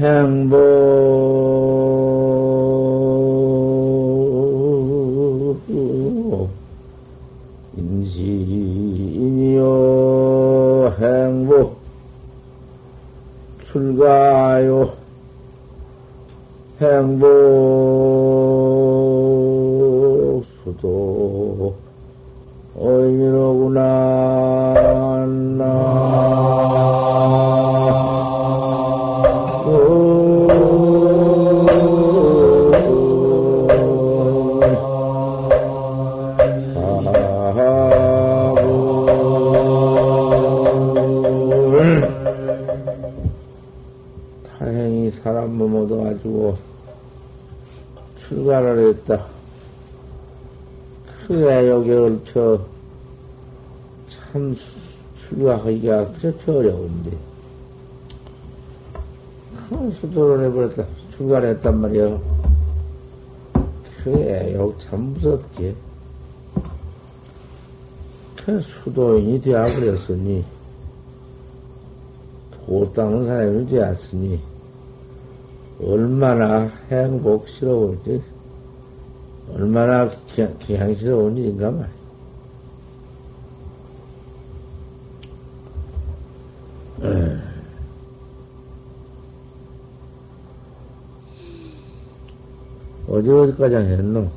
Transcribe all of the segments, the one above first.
행복 그렇게 어려운데 큰 수도를 해버렸다. 출가를 했단 말이야. 그 애욕 참 무섭지. 그 수도인이 되어버렸으니 도 닦는 사람이 되었으니 얼마나 행복스러울지 얼마나 기향스러운 일인가 말이야. 어디 어디까지 했노?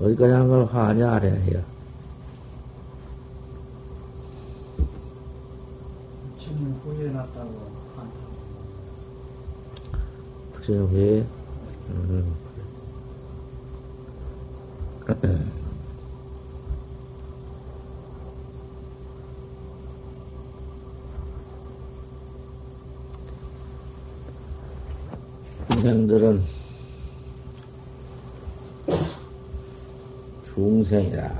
어디까지 한 걸 화냐 아래 해요. 지금 후회났다고 그래, 왜? 음. 중생들은 중생이라.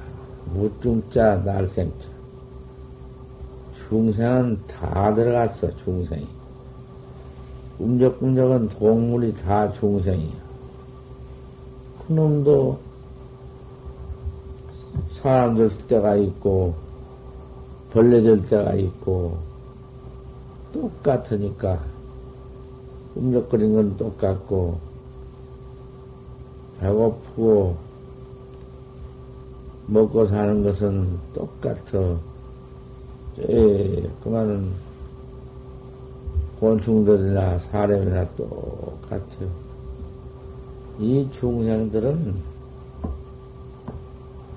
무중자 날생자. 중생은 다 들어갔어 중생이. 꿈적꿈적은 동물이 다 중생이야. 그놈도 사람 될 때가 있고 벌레 될 때가 있고 똑같으니까. 꿈적거리는 건 똑같고, 배고프고, 먹고 사는 것은 똑같아. 에, 그만은, 곤충들이나 사람이나 똑같아요. 이 중생들은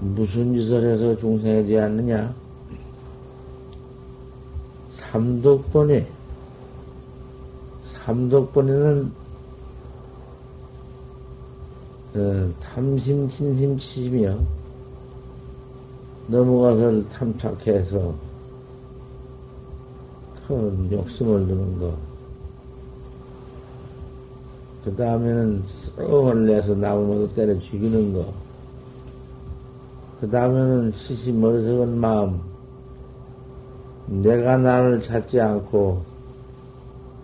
무슨 짓을 해서 중생이 되었느냐? 삼독번에 삼독번에는 어, 탐심, 진심, 치심이요. 넘어가서 탐착해서 큰 욕심을 두는 거. 그 다음에는 썩을 내서 나무로 때려 죽이는 거. 그 다음에는 치심 어리석은 마음. 내가 나를 찾지 않고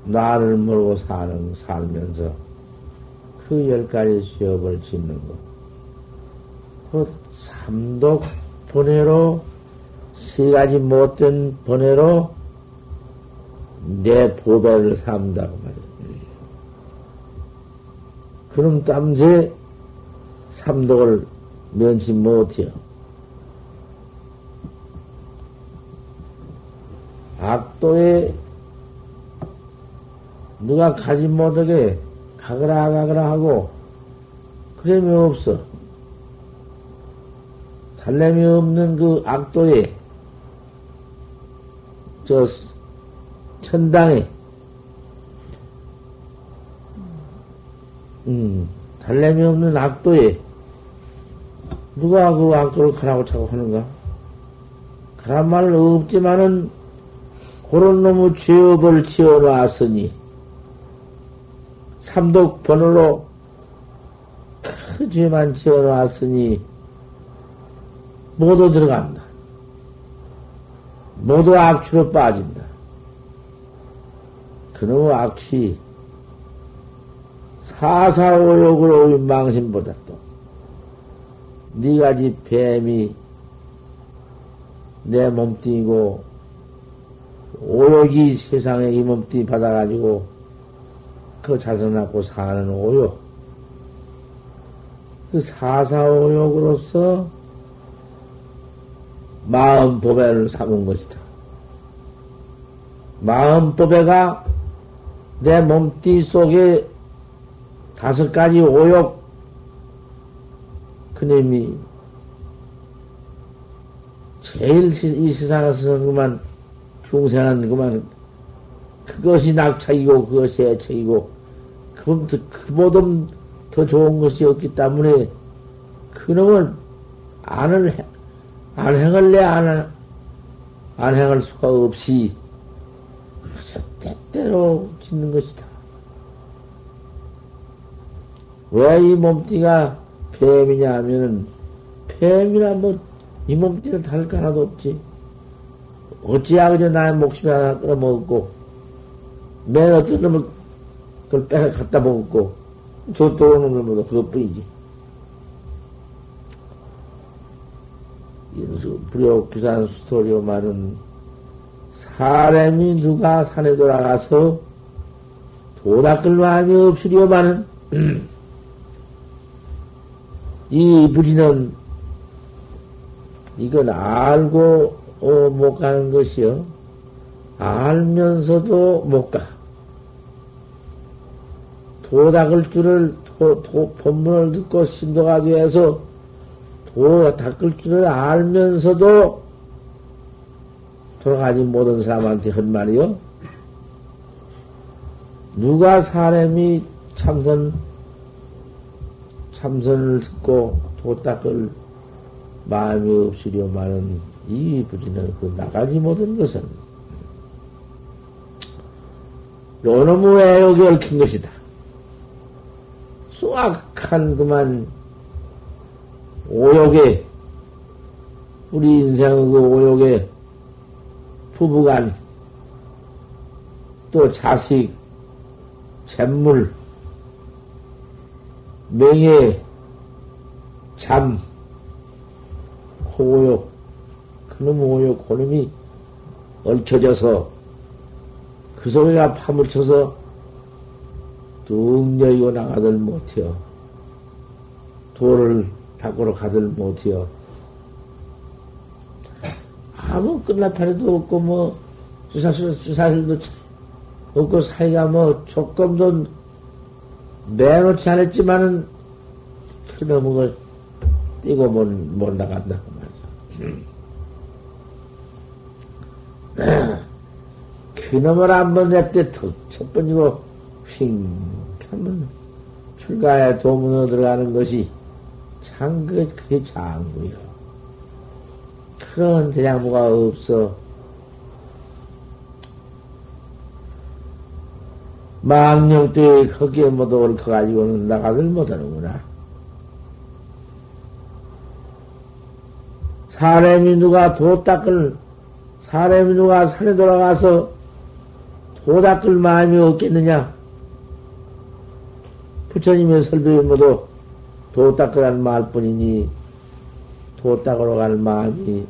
나를 모르고 사는, 살면서 그 열 가지 수업을 짓는 것. 그 삼독 번외로, 세 가지 못된 번외로 내 보배를 삼다고 말이야. 그럼 땀새 삼독을 면치 못해요. 악도에 누가 가지 못하게 가거라 가거라 하고 그림이 없어. 달램이 없는 그 악도에 저 천당에 음 달램이 없는 악도에 누가 그 악도를 가라고 차고 하는가? 그런 말 없지만은 그런 놈의 죄업을 지어놨으니 삼독 번호로 그 죄만 지어놨으니 모두 들어간다. 모두 악취로 빠진다. 그놈의 악취 사사오욕으로 망신보다 또 네가지 뱀이 내 몸뚱이고 오욕이 세상에 이 몸뚱이 받아가지고 그 자선 갖고 사는 오욕. 그 사사오욕으로서 마음 보배를 삼은 것이다. 마음 보배가 내 몸띠 속에 다섯 가지 오욕, 그놈이 제일 이 세상에서 그만 중생은 그만 그것이 낙착이고 그것이 애착이고 그보다 더 좋은 것이 없기 때문에 그놈을 안을 안 행을 내안 안 행할 수가 없이 그저 때때로 짓는 것이다. 왜 이 몸띠가 뱀이냐 하면은 뱀이나 뭐이 몸띠는 다를 거 하나도 없지. 어찌야 그저 나의 목숨이 하나 끌어먹었고 맨 어떤 놈을 그걸 빼서 갖다 먹었고 저 들어오는 놈보다 그것뿐이지. 인수 불효기산 스토리오만은 사람이 누가 산에 돌아가서 도 닦을 마음이 없으리오만은 이 부지는 이건 알고 어, 못 가는 것이요. 알면서도 못 가. 도닦을 줄을 도, 도, 본문을 듣고 신도가 되어서 도 닦을 줄을 알면서도 돌아가지 못한 사람한테 한 말이요. 누가 사람이 참선, 참선을 듣고 도 닦을 마음이 없으려 마는 이 부지는 그 나가지 못한 것은 요놈의 애욕이 얽힌 것이다. 수악한 그만 오욕에 우리 인생의 그 오욕에 부부간 또 자식, 재물, 명예, 잠, 오욕, 그놈 오욕, 그놈이 얽혀져서 그 속에가 파묻혀서 뚝 열고 나가들 못해요. 돌을 닦으러 가들 못해요. 아무 끝나파리도 없고, 뭐, 주사실, 주사실도 없고, 사이가 뭐, 조금도 내놓지 않았지만은, 그놈을 띄고 못, 못 나간다고 말이야. 그놈을 한번 냅때 첫 번이고, 휙, 한번 출가에 도문으로 들어가는 것이 참, 그, 그게 장구요. 그런 대장부가 없어. 망령 때 거기에 모두 옳혀가지고는 나가들 못하는구나. 사람이 누가 도 닦을, 사람이 누가 산에 돌아가서 도 닦을 마음이 없겠느냐? 부처님의 설법이 모두 도 닦으란 말뿐이니 도 닦으러 갈 마음이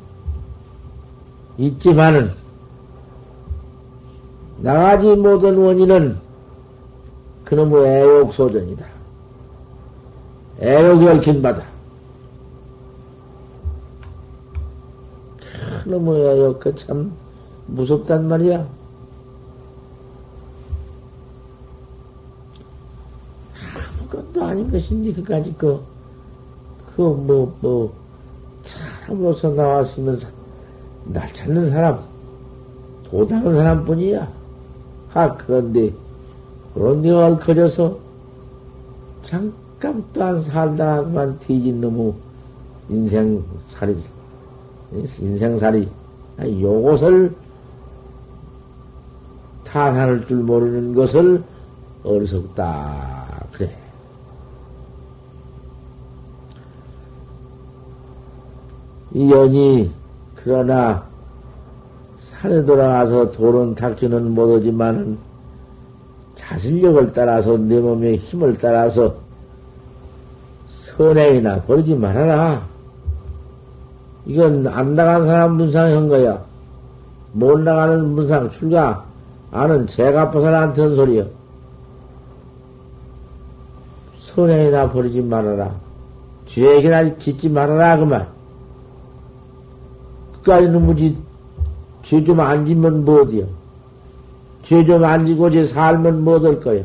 있지만은 나가지 못한 원인은 그놈의 애욕 소전이다. 애욕이 얽힌 바다. 그놈의 애욕, 그참 무섭단 말이야. 아무 것도 아닌 것인지, 그까지 그, 그, 뭐, 뭐, 사람으로서 나왔으면 날 찾는 사람, 도당한 사람 뿐이야. 아, 그런데, 그런데 얽혀져서 잠깐 또한 살다만 뒤진 놈의 인생살이, 인생살이, 요것을 타산할 줄 모르는 것을 어리석다. 그래. 이 연이, 그러나, 산에 돌아가서 돌은 닦지는 못하지만은, 자신력을 따라서, 내 몸의 힘을 따라서, 선행이나 버리지 말아라. 이건 안 나간 사람 문상한 거야. 못 나가는 문상 출가 아는 제가 벗어난던 소리요. 선행이나 버리지 말아라. 죄기나 짓지 말아라, 그 말. 끝까지는 무지, 죄 좀 안 지면 뭐 어디요? 죄좀 안 지고 제 살면 뭐될 거요?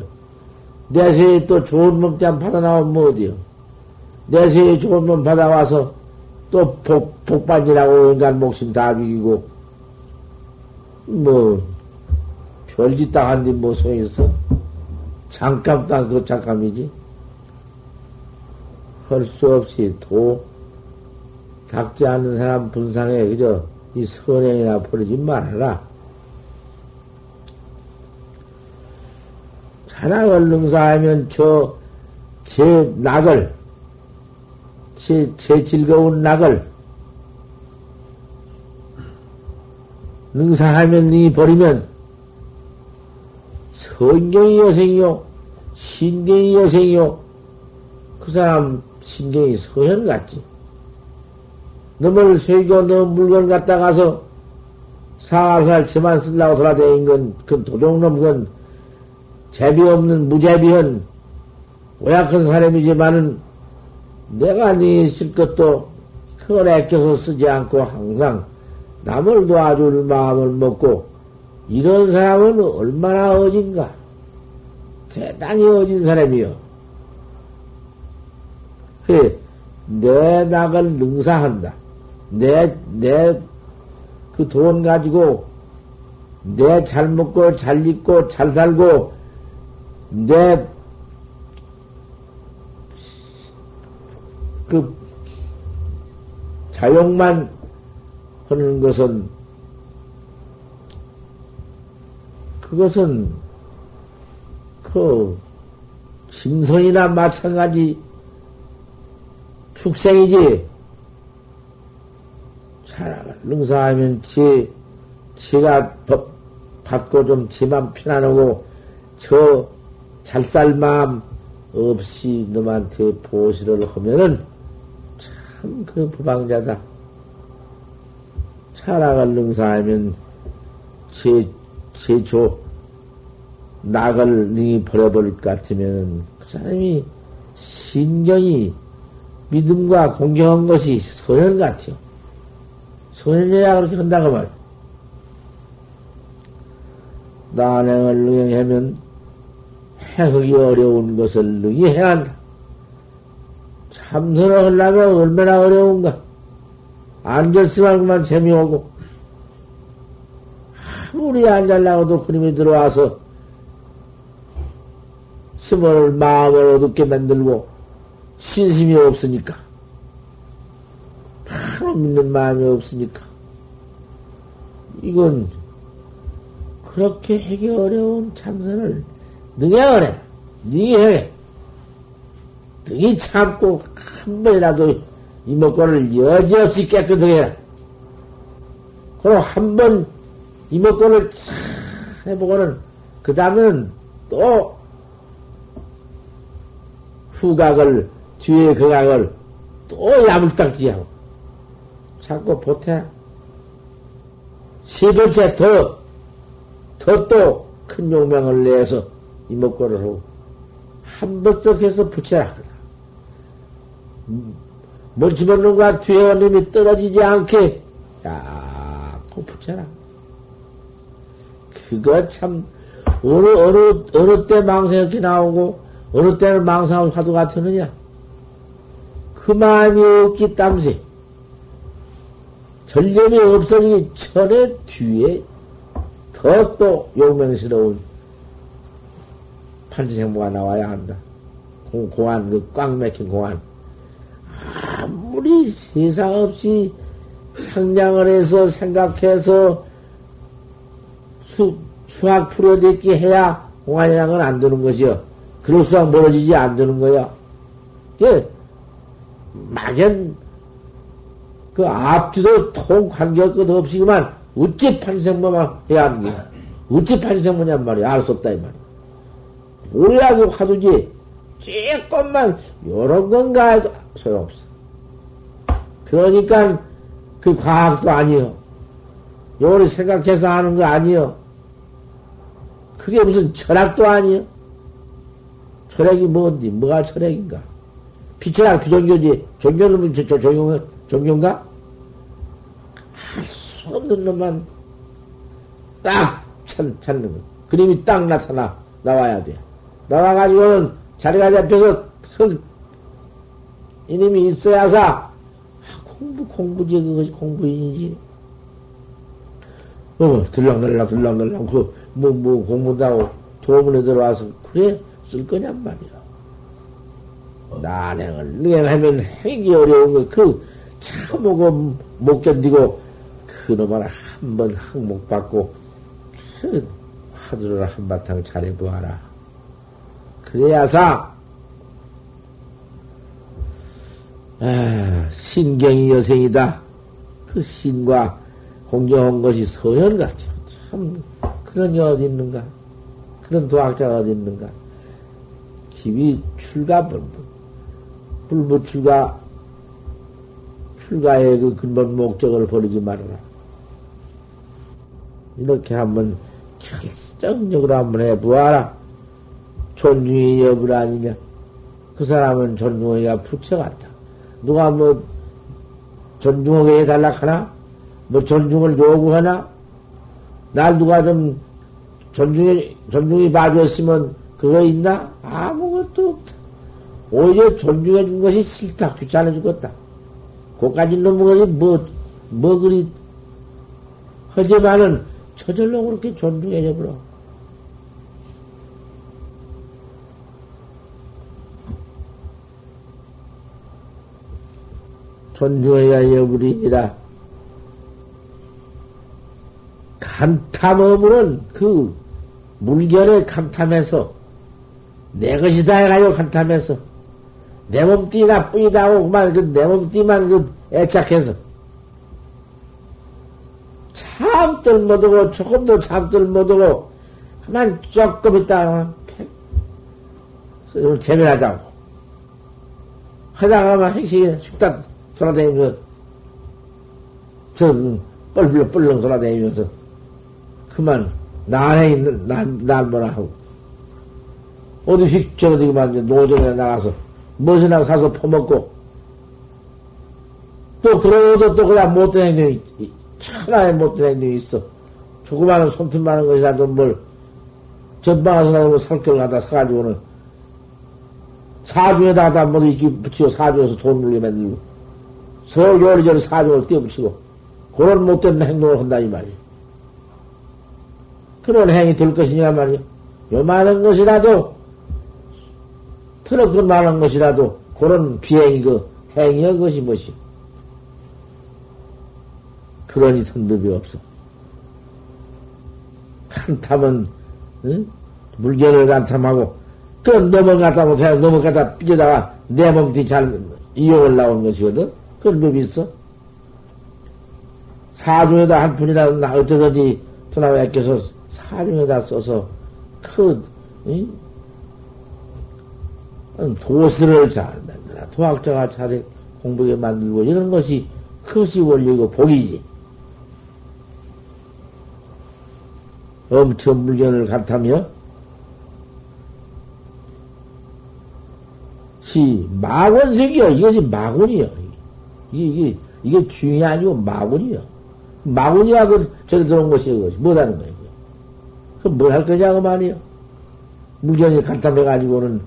내세에 또 좋은 몸짱 받아나오면 뭐 어디요? 내세에 좋은 몸 받아와서 또 복, 복반이라고 인간 목숨 다 죽이고, 뭐, 별짓 당한데 뭐 소용있어? 잠깐 딱 그 잠깐이지. 할 수 없이 도, 닦지 않는 사람 분상에 그저 이 선행이나 버리지 말아라. 자락을 능사하면 저, 제 낙을, 제, 제 즐거운 낙을 능사하면 니 버리면 성경이 여생이요, 신경이 여생이요, 그 사람 신경이 서현 같지. 너을 쇠교 너 물건 갖다 가서 사활살 채만 쓰려고 돌아다닌 건, 그 도둑놈 건 제비 없는 무제비한 오약한 사람이지만은 내가 네쓸 것도 그걸 아껴서 쓰지 않고 항상 남을 도와줄 마음을 먹고 이런 사람은 얼마나 어진가? 대단히 어진 사람이요. 그래, 내 낙을 능사한다. 내, 내, 그 돈 가지고, 내 잘 먹고, 잘 입고, 잘 살고, 내, 그, 자용만 하는 것은 그것은 그 짐승이나 마찬가지 축생이지. 잘 능사하면 지, 지가 법 받고 좀 지만 편안하고 저 잘 살 마음 없이 너한테 보시를 하면은 참 그 부방자다. 차락을 능사하면 제, 제조, 낙을 능히 버려버릴 것 같으면 그 사람이 신경이 믿음과 공경한 것이 소년 같아요. 소년이야 그렇게 한다고 말. 난행을 능행하면 행하기 어려운 것을 능히 행한다. 참선을 하려면 얼마나 어려운가. 앉았으면 그만 재미오고, 아무리 앉으려고도 그림이 들어와서 스을 마음을 어둡게 만들고, 신심이 없으니까. 믿는 마음이 없으니까. 이건 그렇게 하기 어려운 참선을 능해 어래. 능히 해. 능히 참고 한 번이라도 이목구를 여지없이 깨끗하게 해라. 그럼 한 번 이목구를 싹 해보고는 그 다음에는 또 후각을 뒤에 그 각을 또 야물딱지하고 자꾸 보태. 세 번째 더, 더 또 큰 용맹을 내서 이목구를 하고 한 번씩 해서 붙여라. 뭘 집어넣는가 뒤에 원님이 떨어지지 않게 야, 꼭 붙여라. 그거 참 어느 어느 어느 때 망상이 나오고 어느 때는 망상 화두가 되느냐? 그 마음이 없기 땀새. 전념이 없어지기 전에 뒤에 더 또 용맹스러운 판지생모가 나와야 한다. 공, 공안, 그꽉 막힌 공안. 아무리 세상 없이 상냥을 해서 생각해서 수, 수학 풀어듣기 해야 공안이랑은 안 되는 것이요. 그럴수록 멀어지지 안 되는 거야. 예, 막연, 그 앞뒤도 통 관계할 것 없이 그만, 어찌 판생모만 해야 하는 거야. 어찌 판생모냔 말이야. 알 수 없다, 이 말이야. 오래하고 화두지, 조금만, 요런 건가 해도 소용없어. 그러니까, 그 과학도 아니요. 요리 생각해서 하는 거 아니요. 그게 무슨 철학도 아니요. 철학이 뭔디? 뭐가 철학인가? 피철학 비종교지. 종교는 저, 저, 종교, 종교인가? 할수 없는 놈만 딱 찾, 찾는 거. 그림이 딱 나타나, 나와야 돼. 나와가지고는 자리가 잡혀서 턱, 이님이 있어야사. 아, 공부, 공부지, 그것이 공부인이지. 어, 들락날락, 들락날락, 그, 뭐, 뭐, 공부다고 도문에 들어와서, 그래, 쓸 거냔 말이야. 난행을 능행하면 행기 어려운 거, 그, 참하고 못 견디고, 그놈을 한 번 항목 받고, 그, 하루를 한바탕 잘해보아라. 그래야사, 아, 신경이 여생이다. 그 신과 공경한 것이 서현 같아요. 참, 그런 게 어디 있는가? 그런 도학자가 어디 있는가? 기비 출가 불부. 불부 출가, 출가의 그 근본 목적을 버리지 말아라. 이렇게 한번 결정적으로 한번 해보아라. 존중의 여부 아니냐? 그 사람은 존중하기가 부처 같다. 누가 뭐 존중하게 해달라 하나? 뭐 존중을 요구하나? 날 누가 좀 존중해, 존중히 봐줬으면 그거 있나? 아무것도 없다. 오히려 존중해 준 것이 싫다. 귀찮아 죽겠다. 고까지 놈의 뭐, 뭐 그리, 하지만은 저절로 그렇게 존중해 줘버려. 존중해야 여부리니라. 감탐어물은 그 물결에 감탐해서 내 것이다 해가지고 감탐해서 내 몸띠 나뿐이다 하고 그만 그 내 몸띠만 그 애착해서. 참들 못하고 조금도 참들 못하고 그만 조금 있다가 팩 재배하자고. 하다가만 행식이 식단 돌아다니면서 저 뻘뻘 뻘렁 돌아다니면서 그만 난에 있는 난, 난 뭐라 하고. 어디 휙 저어디 그만 노정에 나가서 무엇이나 사서 퍼먹고 또 그러고도 또 그냥 못된 행동이 천하에 못된 행동이 있어 조그마한 손톱 많은 것이라도 뭘 전방에서 나오면 살결 갖다 사가지고는 사중에다가 모두 이렇게 붙이고 사중에서 돈 물게 만들고 서울 요리저리 사중을 띄어붙이고 그런 못된 행동을 한다 이 말이야. 그런 행위 될 것이냐 말이야. 요만한 것이라도 트럭 많은 것이라도 그런 비행이 그 행위여 그것이 무엇이 그러니 선법이 없어. 간탐은 응? 물건을 간탐하고 그 넘어가다 못해 넘어가다 삐져다가 내 몸띠 잘 이용을 나오는 것이거든. 그런 법이 있어. 사중에다 한 푼이나 어쩌든지 도나와 애껴서 사중에다 써서 그 응? 도스를 잘 만들어 도학자가 잘 공부하게 만들고 이런 것이 그것이 원리고 복이지. 엄청 물건을 같다며 시 마곤색이요. 이것이 마곤이요. 이게 이게 이게 주인이 아니고 마곤이요. 마곤이야 그 저리 들어온 것이 이것이 못하는 거예요. 그럼 뭘 할 거냐고 말이요. 물건이 간탐해 가지고는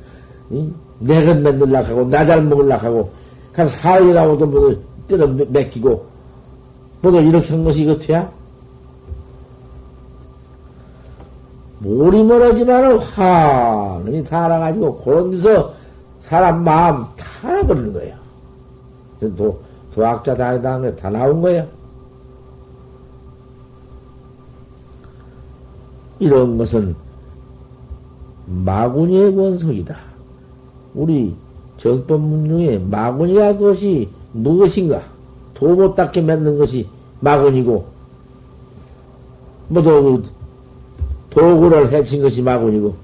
내것 만들라 하고 나잘 먹을라 하고 가서 사회에 나오도 모두 때려 맡기고 모두 이렇게 한 것이 이거 돼야? 몰이 멀어지만은 환히 달아가지고 그런 데서 사람 마음 타버리는 거야. 도, 도학자 다, 다, 다 나온 거야. 이런 것은 마구니의 원석이다. 우리 정법문 중에 마구니가 그것이 무엇인가? 도못 닦게 맺는 것이 마구니고, 모두 도구를 해친 것이 마구니고,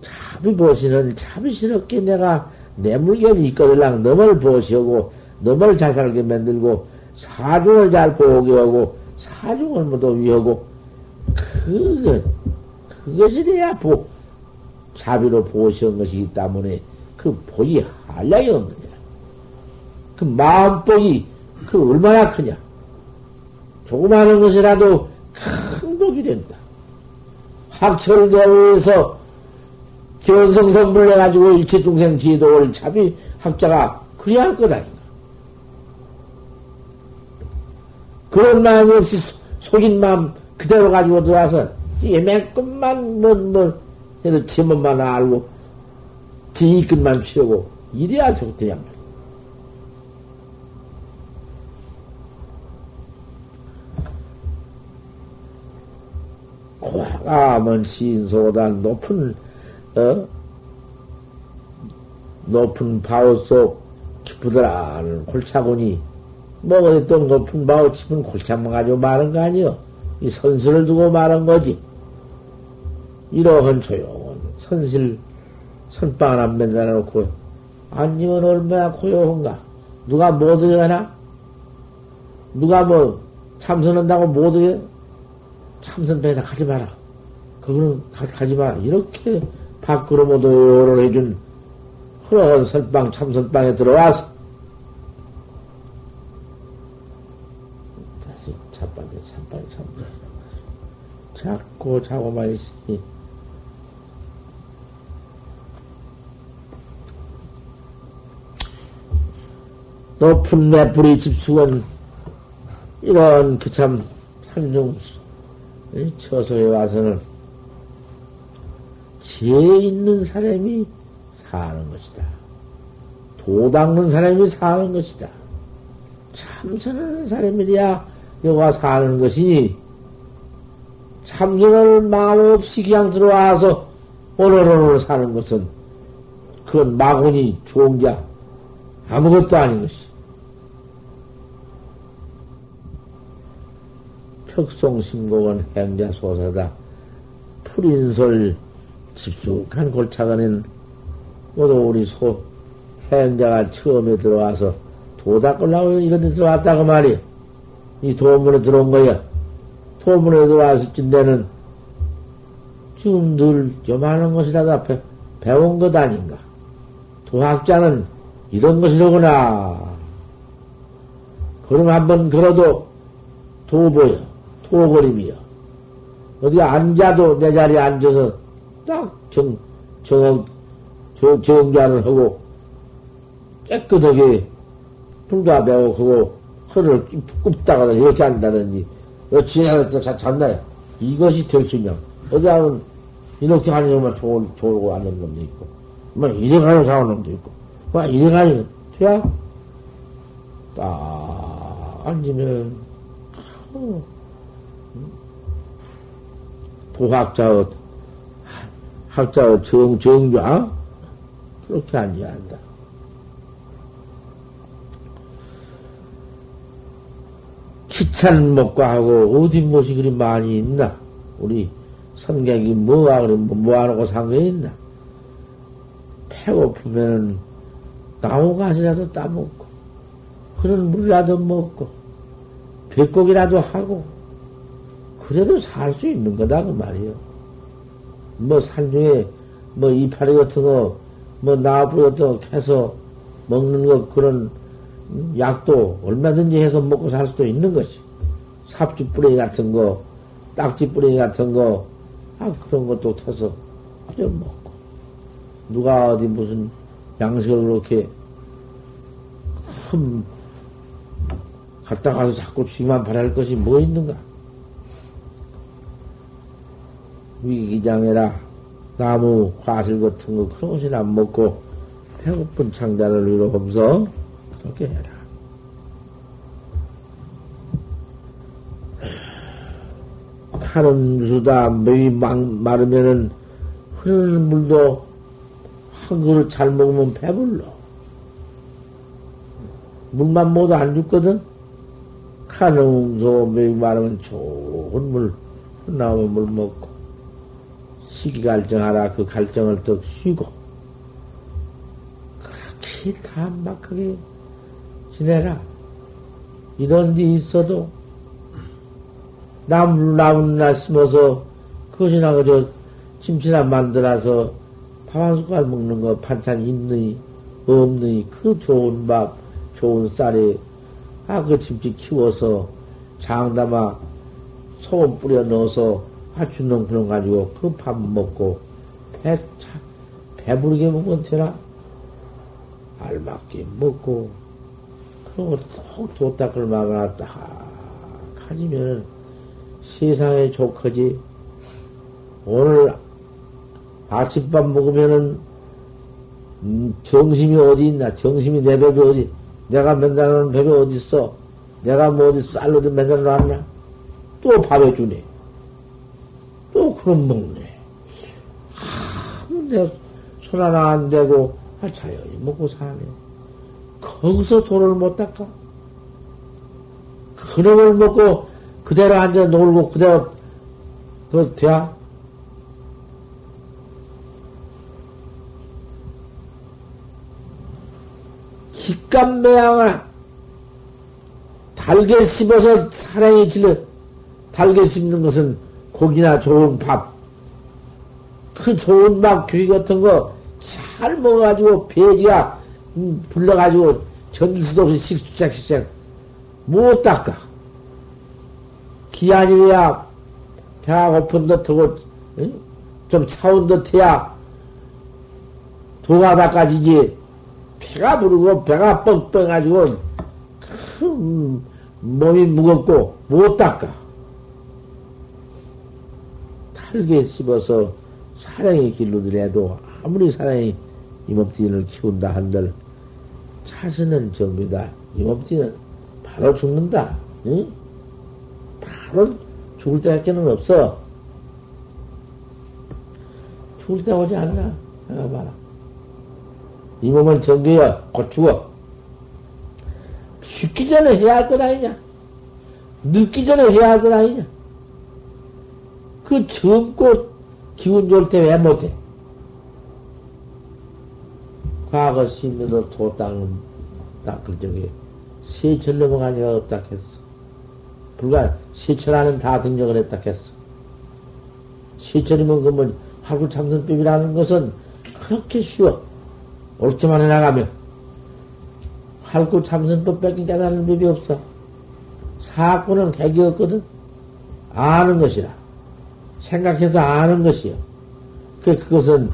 참이 보시는 참스럽게 내가 내 물건이 있거들랑 너를 보시고, 너를 잘 살게 만들고, 사중을 잘 보게 하고, 사중을 모두 위하고, 그게, 그것이 돼야 보, 자비로 보시한 것이기 때문에 그 복이 한량이 없느냐. 그 마음복이 그 얼마나 크냐. 조그마한 것이라도 큰 복이 된다. 학철대회에서 견성성불 해가지고 일체중생 지도를 자비 학자가 그래야 할 것 아닌가. 그런 마음이 없이 속인 마음 그대로 가지고 들어와서 예매끝만 뭐, 뭐, 해서 지문만 알고 지이끝만 치우고 이래야 좋대야 말이야. 과감은 신소보다 높은 어? 높은 바우 속 깊으더라는 골차군이 뭐또 높은 바우 짚은 골차만 가지고 말한 거 아니요? 이 선수를 두고 말한 거지. 이러한 조용한 선실 선빵 하나 맨날 놓고 앉으면 얼마나 고요한가? 누가 못 하나? 누가 뭐 참선한다고 못 하게? 참선배에다 가지 마라. 그거는 가, 지 마라. 이렇게 밖으로 모두 해준 흐러운 선빵 참선빵에 들어와서 다시 참빵에 참빵에 참빵에 자꾸 자고만 있으니 높은 매불이 집수건 이런 그참 산중 처소에 와서는 지혜 있는 사람이 사는 것이다. 도 닦는 사람이 사는 것이다. 참선하는 사람이야 여가 사는 것이니 참선을 마음 없이 그냥 들어와서 오늘오늘 사는 것은 그건 마군이 종자 아무것도 아닌 것이. 척송심곡은 행자소사다. 풀인솔 집숙한 골차가는 모두 우리 소 행자가 처음에 들어와서 도 닦으려고 이런 데 들어왔다고 말이야. 이 도문에 들어온 거야. 도문에 들어왔을 때는 지금 늘 요만한 것이라도 앞에 배운 것 아닌가. 도학자는 이런 것이로구나. 그럼 한번 걸어도 도 보여. 도거림이요. 어디 앉아도 내 자리에 앉아서 딱 정, 정, 정, 정자를 하고 깨끗하게 불가 배고 하고 허를 굽다가 이렇게 한다든지 어찌해서 잤나요? 이것이 될 수 있냐? 어디 하면 이렇게 하는 놈만 좋을, 좋고 앉는 놈도 있고 뭐 이래 가는 사는 놈도 있고 뭐 이래 가는 돼야 딱 앉으면 어, 도학자의, 학자의 정, 정좌? 그렇게 앉아야 한다. 기찬 먹과 하고, 어디 무엇이 그리 많이 있나? 우리 선객이 뭐가 그리 뭐하고 상관이 있나? 배고프면 나무가시라도 따먹고, 그런 물이라도 먹고, 배고기라도 하고, 그래도 살 수 있는 거다, 그 말이요. 뭐, 산 중에, 뭐, 이파리 같은 거, 뭐, 나부 같은 거 해서 먹는 거, 그런 약도 얼마든지 해서 먹고 살 수도 있는 것이. 삽주 뿌리 같은 거, 딱지 뿌리 같은 거, 아, 그런 것도 터서 그저 먹고. 누가 어디 무슨 양식을 그렇게 흠, 갔다 가서 자꾸 주기만 바랄 것이 뭐 있는가? 위기장애라 나무 과실 같은 거 그런 것이나 안 먹고 배고픈 창자를 위로 하면서 그렇게 해라. 하는 수다 매이 마르면은 흐르는 물도 한 그릇 잘 먹으면 배불러. 물만 모두 안 죽거든? 카능소 매이 마르면 좋은 물, 나오면 물 먹고. 시기 갈정하라 그 갈정을 떡 쉬고 그렇게 다 막하게 지내라. 이런 데 있어도 나무, 나무나 심어서 그것이나 그저 김치나 만들어서 밥 한 숟갈 먹는 거 반찬 있느니 없느니 그 좋은 밥, 좋은 쌀에 아, 그 김치 키워서 장담아 소금 뿌려 넣어서 화춘농 그런 가지고 그 밥 먹고 배, 차, 배부르게 먹으면 되나? 알맞게 먹고 그런 거톡 도딱을 막아놨다 가지면은 세상에 좋거지. 오늘 아침밥 먹으면은 음, 정심이 어디 있나? 정심이 내 배배 어디? 내가 맨날 하는 배배 어디 있어? 내가 뭐 어디 쌀로 맨날 놨나? 또 밥해 주네. 또 그럼 먹네. 아, 내손 하나 안 대고 아, 자연히 먹고 사네. 거기서 돈을 못 닦아? 그놈을 먹고 그대로 앉아 놀고 그대로 그 돼야? 기감매양을 달게 씹어서 사랑이 질러 달게 씹는 것은 고기나 좋은 밥, 그 좋은 밥, 귀 같은 거 잘 먹어가지고 배지가 음, 불러가지고 전질 수도 없이 씩씩씩씩 못 닦아. 기한이야 배가 고픈 듯하고 응? 좀 차운 듯해야 도가 닦아지지. 배가 부르고 배가 뻥뻥가지고 큰 몸이 무겁고 못 닦아. 탈게 씹어서 사랑의 길로 들여도 아무리 사랑이 이몸띠를 키운다 한들 자신은 정비다. 이몸띠는 바로 죽는다. 응? 바로 죽을 때밖에는 없어. 죽을 때 오지 않나? 생각봐라. 이 몸은 정교야. 곧 죽어. 죽기 전에 해야 할 것 아니냐? 늙기 전에 해야 할 것 아니냐? 그 젊고 기운 좋을 때 왜 못해? 과거 신들도 도땅 닦을 적에 세철 넘어간 이가 없다 했어. 불과 세철 안은 다 등력을 했다 했어. 세철이면 그러면 하루 참선법이라는 것은 그렇게 쉬워. 옳게만 해나가면. 할구 참선법 밖에 깨달은 법이 없어. 객이 없거든. 아는 것이라. 생각해서 아는 것이요. 그, 그것은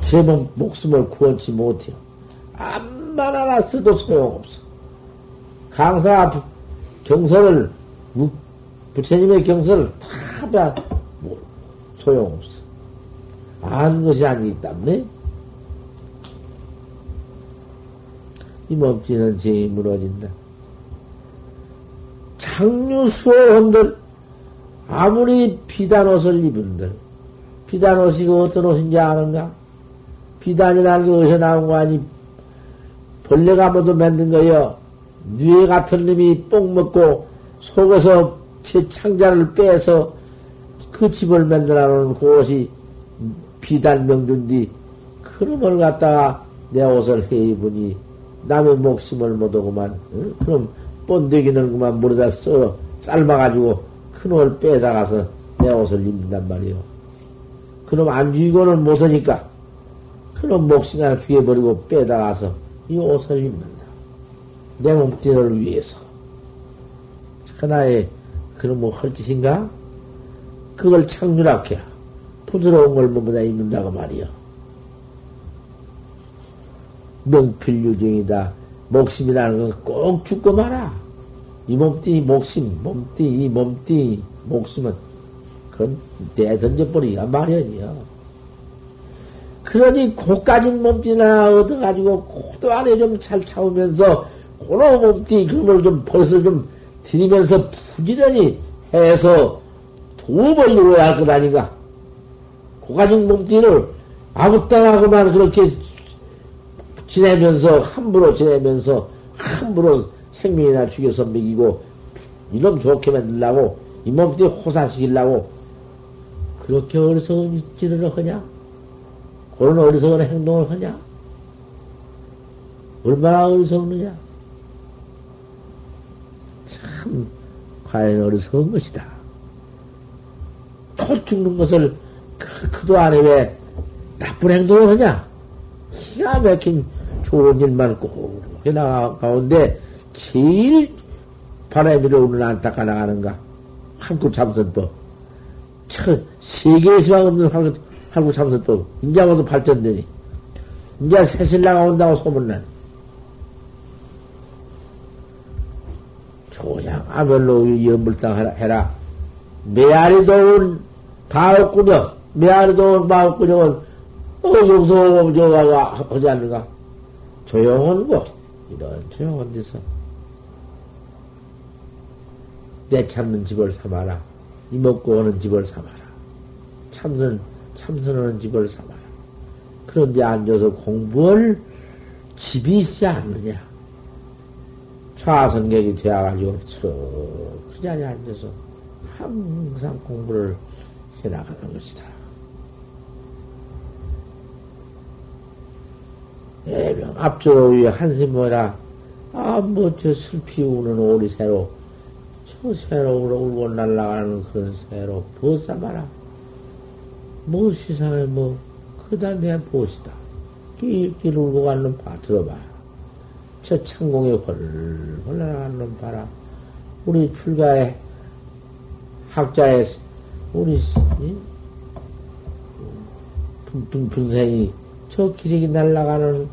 제 몸, 목숨을 구원치 못해요. 암만 알았어도 소용없어. 강사 경서를, 부처님의 경서를 다 봐, 뭐, 소용없어. 아는 것이 아니기 때문에, 이 몸찌는 제이 무너진다. 장류수호원들, 아무리 비단 옷을 입은들, 비단 옷이 어떤 옷인지 아는가? 비단이라는 게 어디서 나온 거 아니? 벌레가 모두 만든 거요. 뇌 같은 놈이 뽕 먹고 속에서 제 창자를 빼서 그 집을 만들어 놓은 그 옷이 비단 명든뒤 그놈을 갖다가 내 옷을 해 입으니 남의 목숨을 못 오구만. 응? 그럼 본데기는 그만 물에다 썰어 삶아가지고 큰 옷을 빼다가서 내 옷을 입는단 말이요. 그럼 안 죽이고는 못 하니까 그럼 목숨이나 죽여버리고 빼다가서 이 옷을 입는다. 내 몸뚱이를 위해서. 하나의 그런 뭐 헐짓인가? 그걸 창조락해. 부드러운 걸 뭐보다 입는다고 말이요. 명필유정이다. 목심이라는 건 꼭 죽고 말아. 이 몸띠, 목심, 몸띠, 이 몸띠, 목심은 그건 내던져버리기가 마련이야. 그러니 고까진 몸띠나 얻어가지고 고도 안에 좀잘 차오면서 고로 몸띠 그걸 좀 벌써 좀 들이면서 부지런히 해서 도움을 이루어야 할 것 아닌가. 고가진 몸띠를 아무 땅하고만 그렇게 지내면서, 함부로 지내면서, 함부로 생명이나 죽여서 먹이고, 이놈 좋게 만들라고, 이 몸띠 호사시키려고, 그렇게 어리석은 짓을 하냐? 그런 어리석은 행동을 하냐? 얼마나 어리석느냐? 참 과연 어리석은 것이다. 초 죽는 것을 그, 그도 안에 왜 나쁜 행동을 하냐? 기가 막힌 좋은 일만 꼭 해나가 가운데 제일 바람이 오는 안타까 나가는가? 한국 참선법. 저, 세계에서만 없는 한국, 한국 참선법. 인자 와도 발전되니. 인자 새신랑 온다고 소문난. 조양 아별로 연불당 해라. 메아리 도운 바옥구정, 메아리 도운 바옥구정은, 어, 여기서 저가 하지 않는가? 조용한 곳, 이런 조용한 데서. 내 찾는 집을 삼아라. 이먹고 오는 집을 삼아라. 참선, 참선하는 집을 삼아라. 그런데 앉아서 공부할 집이 있지 않느냐. 좌선객이 되어가지고 저, 그 자리에 앉아서 항상 공부를 해나가는 것이다. 예명 앞쪽 위에 한심 뭐라, 아, 뭐, 저 슬피 우는 오리새로, 저 새로 울고 날아가는 그런 새로 벗어봐라. 뭐 세상에 뭐, 그다 내 보시다. 끼끼 울고 가는 바 들어봐. 저 창공에 헐헐 날아가는 바라. 우리 출가에 학자의 우리 분, 분생이 저 기력이 날아가는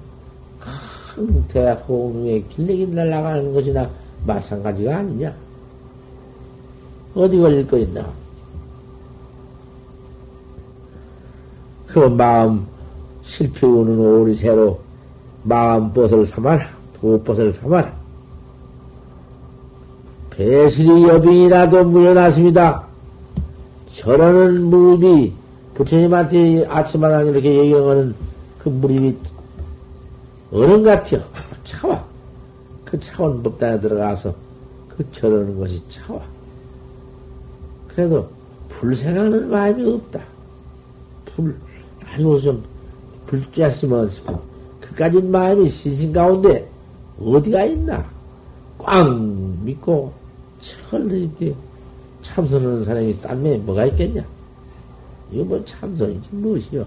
큰 대학 호흡에 길렉이 날아가는 것이나 마찬가지가 아니냐? 어디 걸릴 거 있나? 그 마음 실패 오는 오리 새로 마음 벗을 삼아라. 도벗을 삼아라. 배실이 여빙이라도 무연하십니다. 저러는 무입이 부처님한테 아침마다 이렇게 얘기하는 그 무립이 어른 같아요. 차와. 그 차원 법단에 들어가서 그 저러는 것이 차와. 그래도 불생하는 마음이 없다. 불, 아유, 좀, 불쬐으면 그까진 마음이 신신 가운데 어디가 있나? 꽉 믿고 철 이렇게 참선하는 사람이 딴에 뭐가 있겠냐? 이거 뭐 참선이지 무엇이요?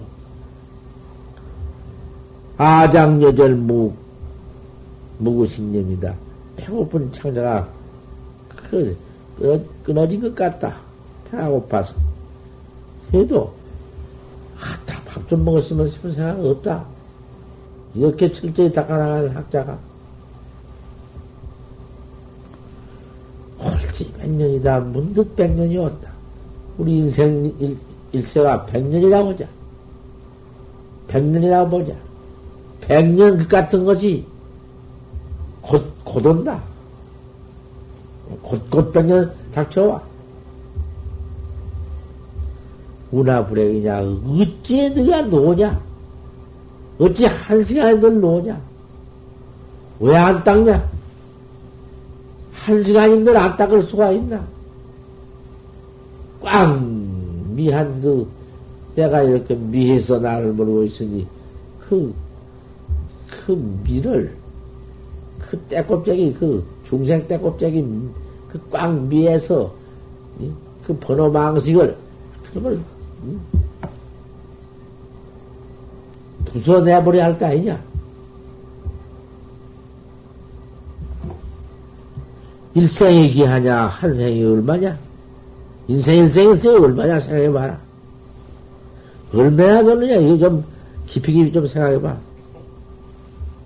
아장여절 무, 무구식념이다. 배고픈 창자가 그, 끊어진 것 같다. 배가 고파서. 해도, 아따, 밥 좀 먹었으면 싶은 생각 없다. 이렇게 철저히 닦아나가는 학자가. 옳지, 백년이다. 문득 백년이 온다. 우리 인생 일, 일세가 백년이라고 보자. 백년이라고 보자. 백년 그 같은 것이 곧, 곧 온다. 곧, 곧 백년 닥쳐와. 운하불행이냐, 어찌 너가 노냐? 어찌 한 시간에 널 노냐? 왜 안 닦냐? 한 시간인들 안 닦을 수가 있나? 꽝! 미한 그, 내가 이렇게 미해서 나를 모르고 있으니, 그, 그 미를, 그 떼껍데기, 그 중생 떼껍데기, 그꽉 미해서, 그 번호 망식을, 그걸, 부숴내버려야 할 거 아니냐? 일생이 기하냐, 한 생이 얼마냐? 인생, 일생, 일생이 얼마냐, 생각해봐라. 얼마나 되느냐, 이거 좀 깊이 깊이 좀 생각해봐.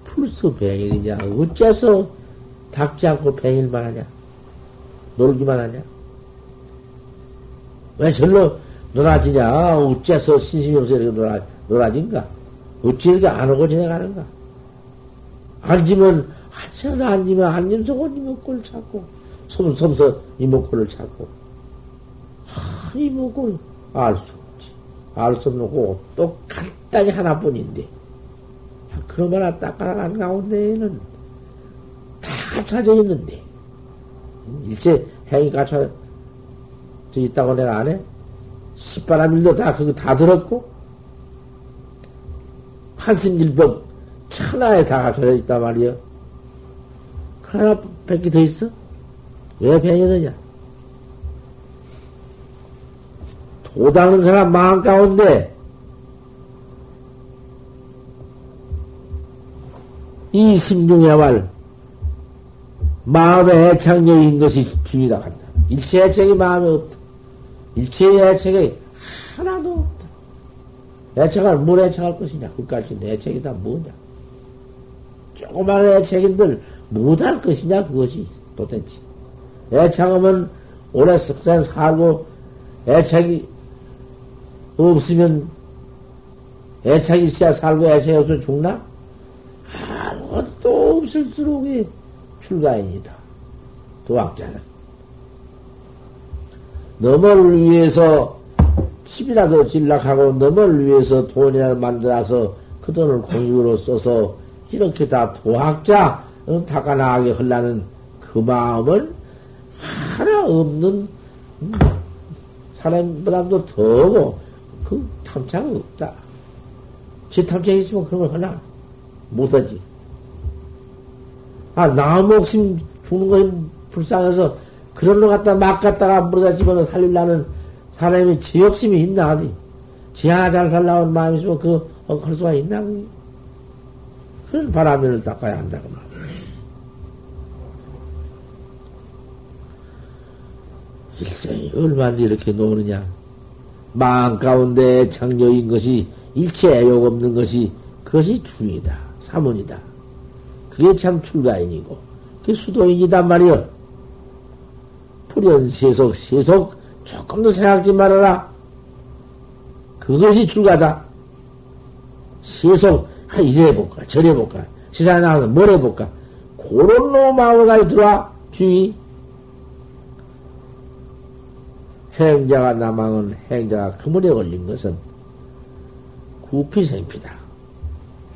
풀수 병일이냐, 어째서 닦지 않고 병일만 하냐? 놀기만 하냐? 왜 절로 놀아지냐? 어째서 신심이 없어 이렇게 놀아, 놀아진가? 어찌 이렇게 안 오고 지내가는가? 앉으면, 한시간 앉으면, 앉으면서 이목구를 찾고, 섬섬서 이목구를 찾고, 하, 이목구를 알수 없지. 알 수 없는 거고, 또 간단히 하나뿐인데, 그러면 닦아나간 가운데에는 다 갖춰져 있는데, 일체 행위 갖춰져 있다고 내가 안 해? 시바람 일도 다, 그거 다 들었고, 한심일법 천하에 다 있단 말이요. 그 하나 밖에 더 있어? 왜 팽이느냐? 도닦는 사람 마음 가운데 이 심중야말 마음의 애착력인 것이 중이다 한다. 일체 애착이 마음에 없다. 일체 애착이 하나도 없다. 애착을 뭘 애착할 것이냐? 그까지 애착이 다 뭐냐? 조그마한 애착인들 못할 것이냐? 그것이 도대체. 애착하면 오래 썩산 살고 애착이 없으면 애착이 있어야 살고 애착이 없으면 죽나? 아무것도 없을수록이 출가인이다. 도학자는. 너을 위해서 집이라도 질락하고 너을 위해서 돈이라도 만들어서 그 돈을 공익으로 써서 이렇게 다 도학자 다가나하게 하려는 그 마음은 하나 없는 사람보다도 더고 그 탐창 없다. 제 탐창 있으면 그런 걸 하나 못하지. 아, 나 목숨 죽는 것이 불쌍해서 그런 거 갖다 막 갖다가 물어다 집어서 살리려는 사람이 지 욕심이 있나, 어디? 지 하나 잘 살라는 마음이 있으면 그, 어, 할 수가 있나, 그게? 그런 바람을 닦아야 한다고 말이야. 일생이 얼마나 이렇게 노느냐. 마음 가운데 창조인 것이 일체 애욕 없는 것이 그것이 중이다. 사문이다. 그게 참 출가인이고, 그게 수도인이단 말이여. 불연 세속, 세속 조금도 생각지 말아라. 그것이 출가다. 세속, 아, 이래 볼까, 저래 볼까, 세상에 나가서 뭘 해볼까. 그런 놈 마음을 가지고 들어와, 주의. 행자가 남망은 행자가 그물에 걸린 것은 구피생피다.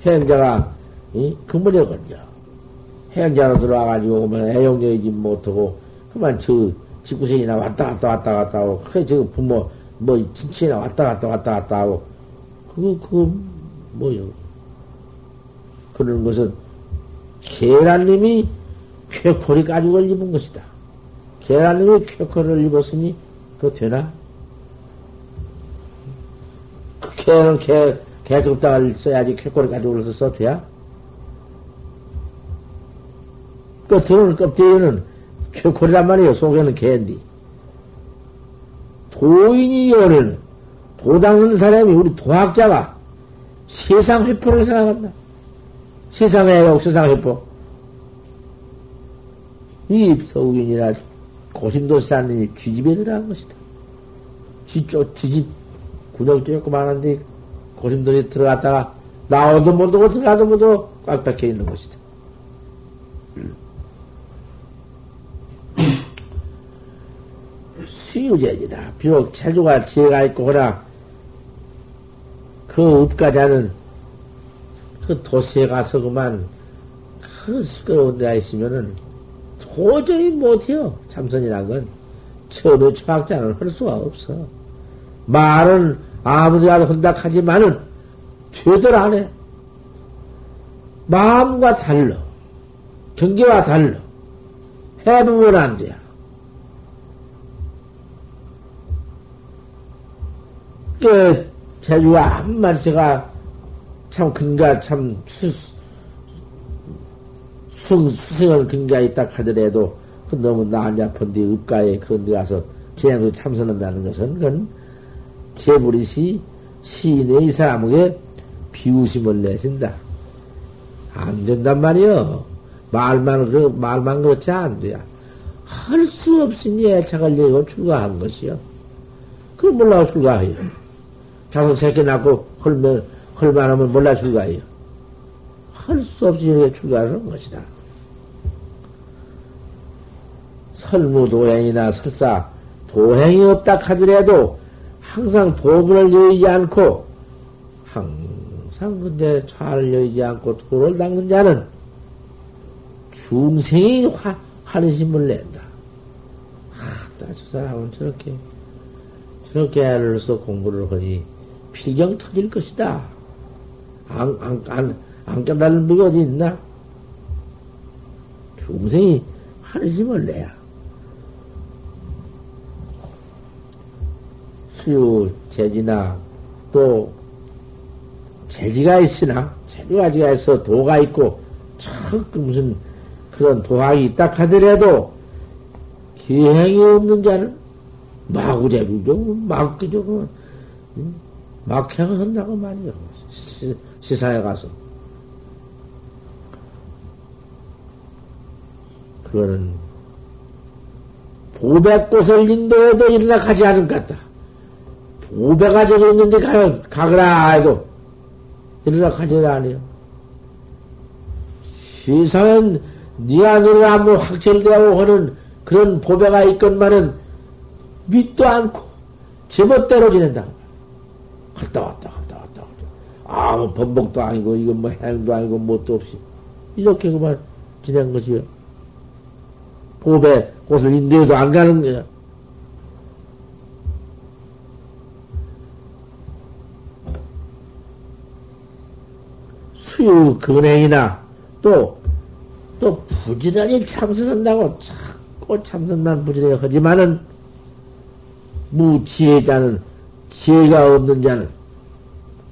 행자가 이 그물에 걸려. 행자로 들어와가지고 오면 애용되지 못하고 그만 저 직구생이나 왔다 갔다 왔다 갔다 하고 그저 부모 뭐 친친이나 왔다 갔다 왔다 갔다 하고 그거 그거 뭐요? 그런 것은 계란님이 쾌콜이 가지고 입은 것이다. 계란님이 쾌콜을 입었으니 그거 되나? 그 개는 개, 개급당을 써야지 쾌콜이 가지고 올라서 써 돼야? 겉으로는 껍데기는 쾌콜이란 말이에요. 속에는 개인디. 도인이 요는 도닦는 사람이 우리 도학자가 세상 회포를 생각한다. 세상의 역 세상 회포. 이 서우인이나 고심도사님이 쥐집에 들어간 것이다. 쥐쪽, 쥐집 구멍 뚫고만한데 고심도에 들어갔다가 나오도 못하고 들어가도 못하고 꽉 박혀 있는 것이다. 수유제이다. 비록 체주가 지혜가 있고 그러나 그 업가자는 그 도시에 가서 그만 그 시끄러운 데가 있으면은 도저히 못해요. 참선이란 건 처음에 초학자는 할 수가 없어. 말은 아무데가도 한다 하지만은 되들 안 해. 마음과 달러. 경계와 달러. 해보면 안 돼. 그, 제주가 암만 제가 참 근가 참 수, 수, 수승을 근가 있다 하더라도 그 너무 나앉아펀 데 읍가에 그런 데 가서 제양도 참선한다는 것은 그건 제부리시 시인의 이 사람에게 비우심을 내신다. 안 된단 말이요. 말만, 그, 말만 그렇지 안 돼야. 할수 없으니 애착을 내고 출가한 것이요. 그 몰라 출가해요. 자손 새끼 낳고 헐면, 헐만하면 몰라 출가해요. 할 수 없이 이렇게 출가하는 것이다. 설무 도행이나 설사 도행이 없다 하더라도 항상 도구를 여의지 않고 항상 근데 차를 여의지 않고 도를 닦는 자는 중생이 화, 한심을 낸다. 아, 저 사람은 저렇게, 저렇게 애를 써 공부를 하니 필경 터질 것이다. 안, 안, 안, 안 깨달은 분이 어디 있나? 중생이 한심을 내야. 수유, 재지나, 또, 재지가 있으나, 재료가 지가 있어 도가 있고, 척 무슨 그런 도학이 있다 하더라도, 기행이 없는 자는 마구잡이죠. 뭐 막그죠. 응? 뭐. 음. 막행을 한다고 말이요 시사에 가서 그거는 보배꽃을 인도해도 일어나 가지 않은 것 같다. 보배가 저기 있는데 가, 가거라 해도 일어나 가지를 않아요. 세상은 네 안으로 한번 확철되고 하는 그런 보배가 있건만은 믿도 않고 제멋대로 지낸다. 갔다 왔다 갔다 왔다 아무 번복도 아니고 이건 뭐 행도 아니고 뭣도 없이 이렇게 그만 지낸 것이요. 보배 곳을 인도해도 안 가는 거야. 수유 근행이나 또, 또 부지런히 참선한다고 자꾸 참선만 부지런히 하지만은 무지혜자는 지혜가 없는 자는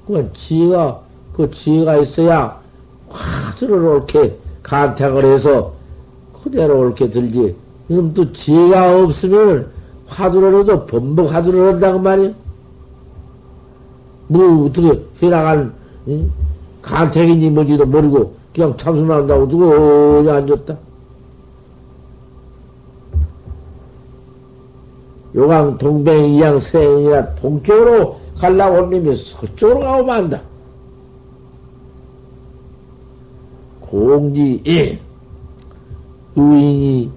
그건 지혜가 그 지혜가 있어야 화두를 옳게 간택을 해서 그대로 옳게 들지. 그럼 또 지혜가 없으면 화두로라도 범벅 화두를 한다고 말이야. 뭐 어떻게 해나간 응? 간택인지 뭔지도 모르고 그냥 참선만 한다고 두고 어디 앉았다. 요강 동백 이양 서행이라 동쪽으로 갈라고 올리면 서쪽으로 가고 만다. 공지, 예. 유인이,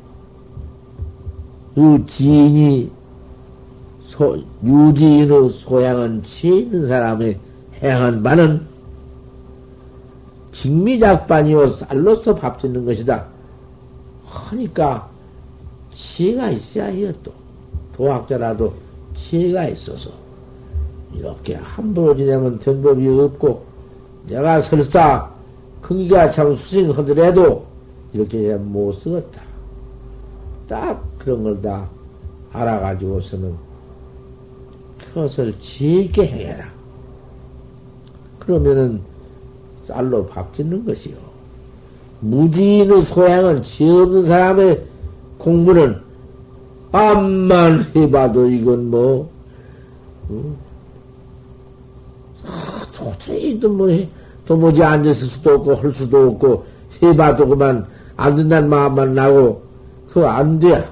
유지인이, 소, 유지인의 소양은 치 있는 사람의 행한 바는 직미작반이요 쌀로서 밥 짓는 것이다. 하니까 치가 있어야 해요 또. 도학자라도 치가 있어서 이렇게 함부로 지내면 된 법이 없고 내가 설사 크기가 참 수승하더라도 이렇게 못 쓰겠다. 딱 그런 걸 다 알아가지고서는 그것을 지게 해라. 그러면은 쌀로 밥 짓는 것이요. 무지인의 소양은 지 없는 사람의 공부는 암만 해봐도 이건 뭐, 어? 아, 도저히 또 뭐, 도무지 앉았을 수도 없고, 할 수도 없고, 해봐도 그만 안 된다는 마음만 나고, 그거 안 돼.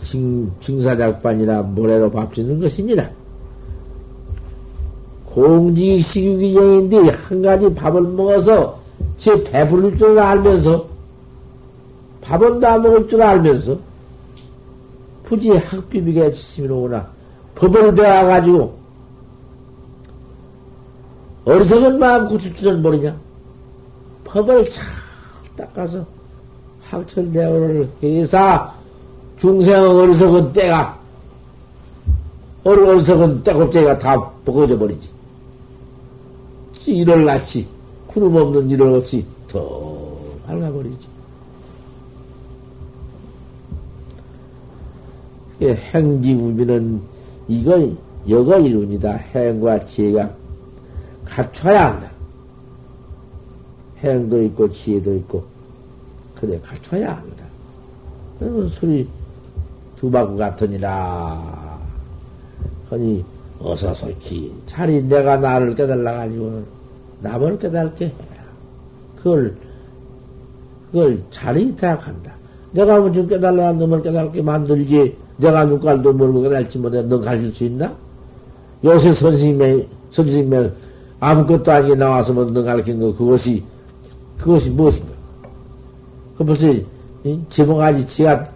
징, 징사작반이라 모래로 밥 짓는 것이니라. 공직 식유기정인데 한 가지 밥을 먹어서 제 배부를 줄 알면서 밥은 다 먹을 줄 알면서 굳이 학비비게 지심이 오구나. 법을 배워가지고 어리석은 마음 고칠 줄은 모르냐? 법을 잘 닦아서 학철대오를 해서 중생 어리석은 때가 어리석은 때곱제가 다 벗어져 버리지. 일을 낳지 구름 없는 일을 없이 더 밝아버리지 행지우비는 이거 여거 이론이다. 행과 지혜가 갖춰야 한다. 행도 있고 지혜도 있고 그래 갖춰야 한다. 소리 두바구 같으니라. 허니 어서 솔히 차리 내가 나를 깨달라 가지고 남을 깨달게 해라. 그걸 그걸 차리 대학한다. 내가 먼저 깨달라 놈을 깨달게 만들지. 내가 눈깔도 모르고 깨달지 못해 너 가르칠 수 있나? 요새 선생님의, 선생님의 아무것도 아니게 나와서 뭐너 가르친 거, 그것이, 그것이 무엇인가? 그 벌써, 제목아지 지가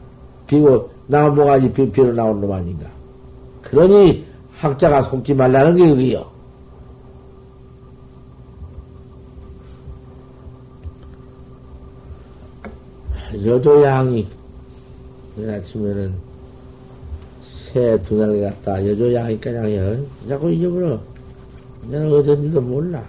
비고, 나무가지 비, 비로 나온 놈 아닌가? 그러니, 학자가 속지 말라는 게 그게요. 여조양이, 아침에는 새두 날 갔다 여조 양이까 양이 자꾸 잊어버려. 내가 어딘지도 몰라.